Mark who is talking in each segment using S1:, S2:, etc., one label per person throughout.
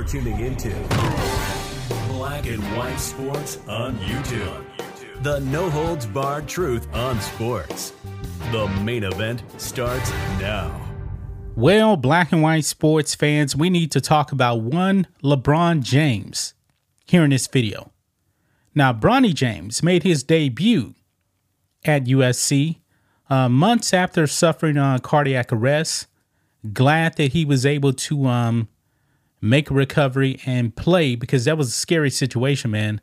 S1: You're tuning into Black and White Sports on YouTube. The no holds barred truth on sports. The main event starts now.
S2: Well, black and white sports fans, we need to talk about one LeBron James here in this video. Now, Bronny James made his debut at USC uh, months after suffering uh, cardiac arrest. Glad that he was able to um, make a recovery and play because that was a scary situation, man.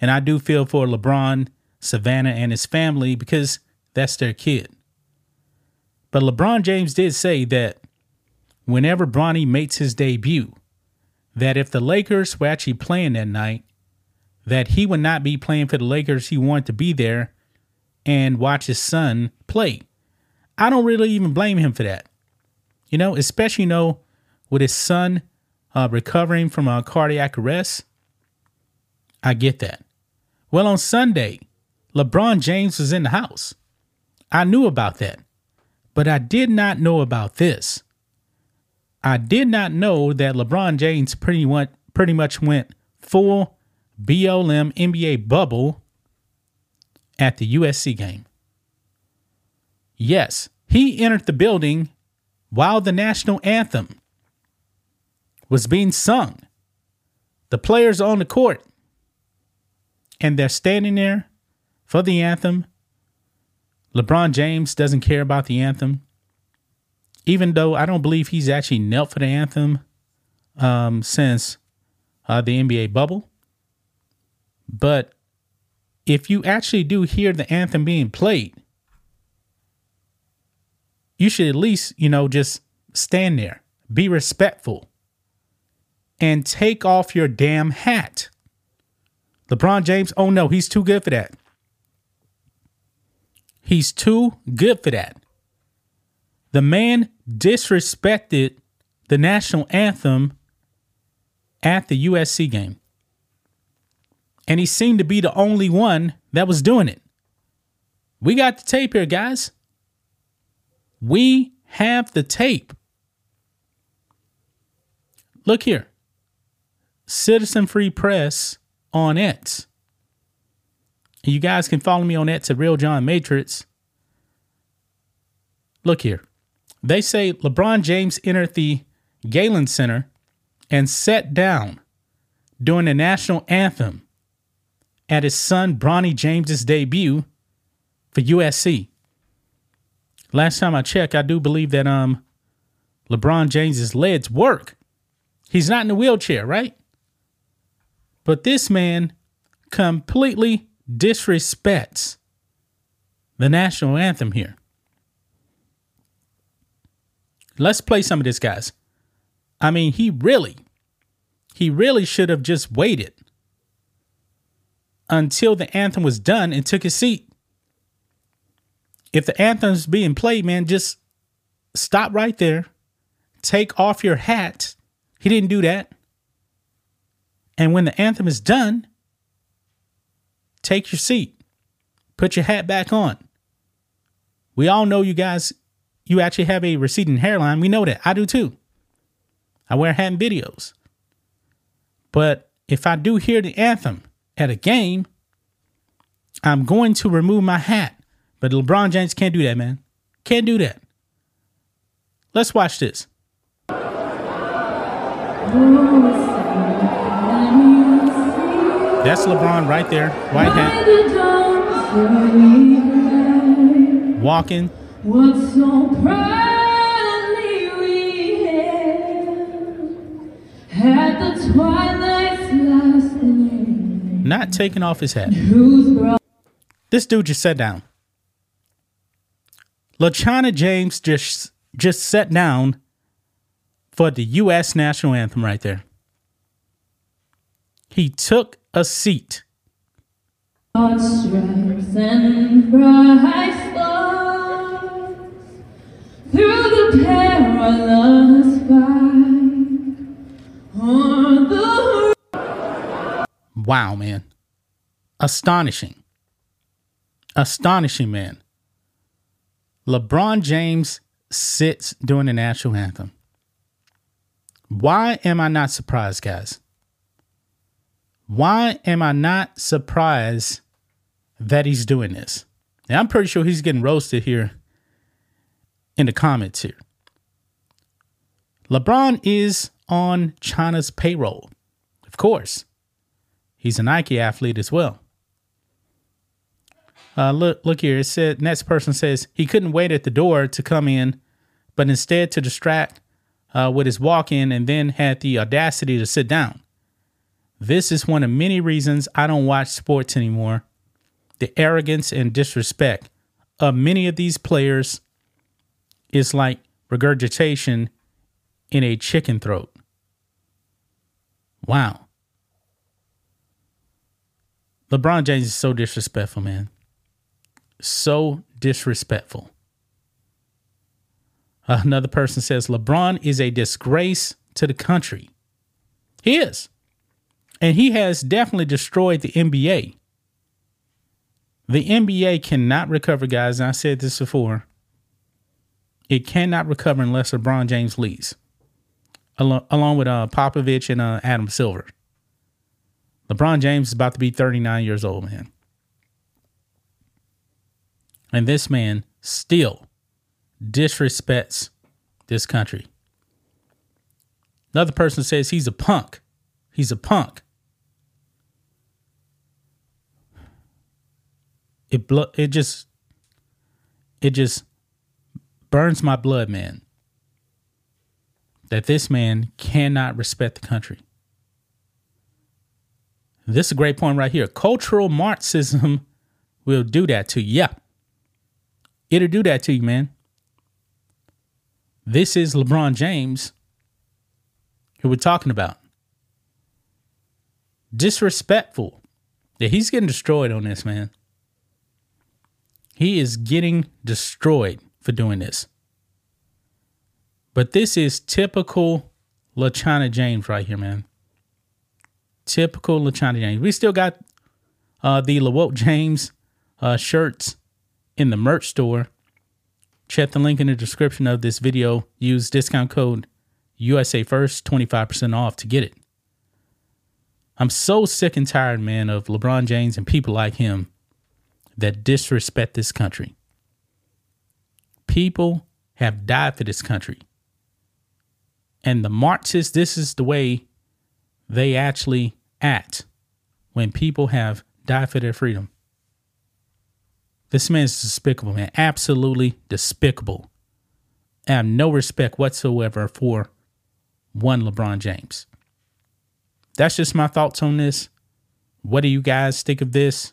S2: And I do feel for LeBron, Savannah, and his family because that's their kid. But LeBron James did say that whenever Bronny makes his debut, that if the Lakers were actually playing that night, that he would not be playing for the Lakers. He wanted to be there and watch his son play. I don't really even blame him for that. You know, especially you know with his son uh, recovering from a cardiac arrest. I get that. Well, on Sunday, LeBron James was in the house. I knew about that, but I did not know about this. I did not know that LeBron James pretty much pretty much went full BLM NBA bubble at the USC game. Yes, he entered the building while the national anthem was being sung. The players on the court and they're standing there for the anthem. LeBron James doesn't care about the anthem, even though I don't believe he's actually knelt for the anthem um, since uh, the NBA bubble. But if you actually do hear the anthem being played, you should at least, you know, just stand there, be respectful, and take off your damn hat. LeBron James, oh no, he's too good for that. He's too good for that. The man disrespected the national anthem at the USC game and he seemed to be the only one that was doing it. We got the tape here, guys. We have the tape. Look here Citizen Free Press on X. You guys can follow me on X at Real John Matrix. Look here. They say LeBron James entered the Galen Center and sat down during the national anthem at his son Bronny James's debut for USC. Last time I checked, I do believe that um LeBron James's legs work. He's not in a wheelchair, right? But this man completely disrespects the national anthem here. Let's play some of this, guys. I mean, he really, he really should have just waited until the anthem was done and took his seat. If the anthem's being played, man, just stop right there. Take off your hat. He didn't do that. And when the anthem is done, take your seat. Put your hat back on. We all know you guys, you actually have a receding hairline. We know that. I do too. I wear hat in videos. But if I do hear the anthem at a game, I'm going to remove my hat. But LeBron James can't do that, man. Can't do that. Let's watch this. That's LeBron right there, white hat. Walking. So proudly we at the twilight's last Not taking off his hat. This dude just sat down. LaChana James just just sat down for the U.S. national anthem right there. He took a seat. Wow, man. Astonishing. Astonishing, man. LeBron James sits during the national anthem. Why am I not surprised, guys? Why am I not surprised that he's doing this? Now, I'm pretty sure he's getting roasted here in the comments here. LeBron is on China's payroll. Of course. He's a Nike athlete as well. Uh, look, look here. It said next person says he couldn't wait at the door to come in, but instead to distract uh, with his walk in and then had the audacity to sit down. This is one of many reasons I don't watch sports anymore. The arrogance and disrespect of many of these players is like regurgitation in a chicken throat. Wow. LeBron James is so disrespectful, man. So disrespectful. Another person says LeBron is a disgrace to the country. He is. And he has definitely destroyed the NBA. The NBA cannot recover, guys. And I said this before. It cannot recover unless LeBron James leaves, along, with uh, Popovich and uh, Adam Silver. LeBron James is about to be 39 years old, man. And this man still disrespects this country. Another person says he's a punk. He's a punk. It blo- it just it just burns my blood, man. That this man cannot respect the country. This is a great point right here. Cultural Marxism will do that to you. Yeah. It'll do that to you, man. This is LeBron James who we're talking about. Disrespectful. Yeah, he's getting destroyed on this, man. He is getting destroyed for doing this. But this is typical LaChana James right here, man. Typical LaChana James. We still got uh, the LaWoke James uh, shirts in the merch store. Check the link in the description of this video. Use discount code USA First, 25% off to get it. I'm so sick and tired, man, of LeBron James and people like him that disrespect this country. People have died for this country. And the Marxists, this is the way they actually act when people have died for their freedom. This man is despicable, man. Absolutely despicable. I have no respect whatsoever for one LeBron James. That's just my thoughts on this. What do you guys think of this?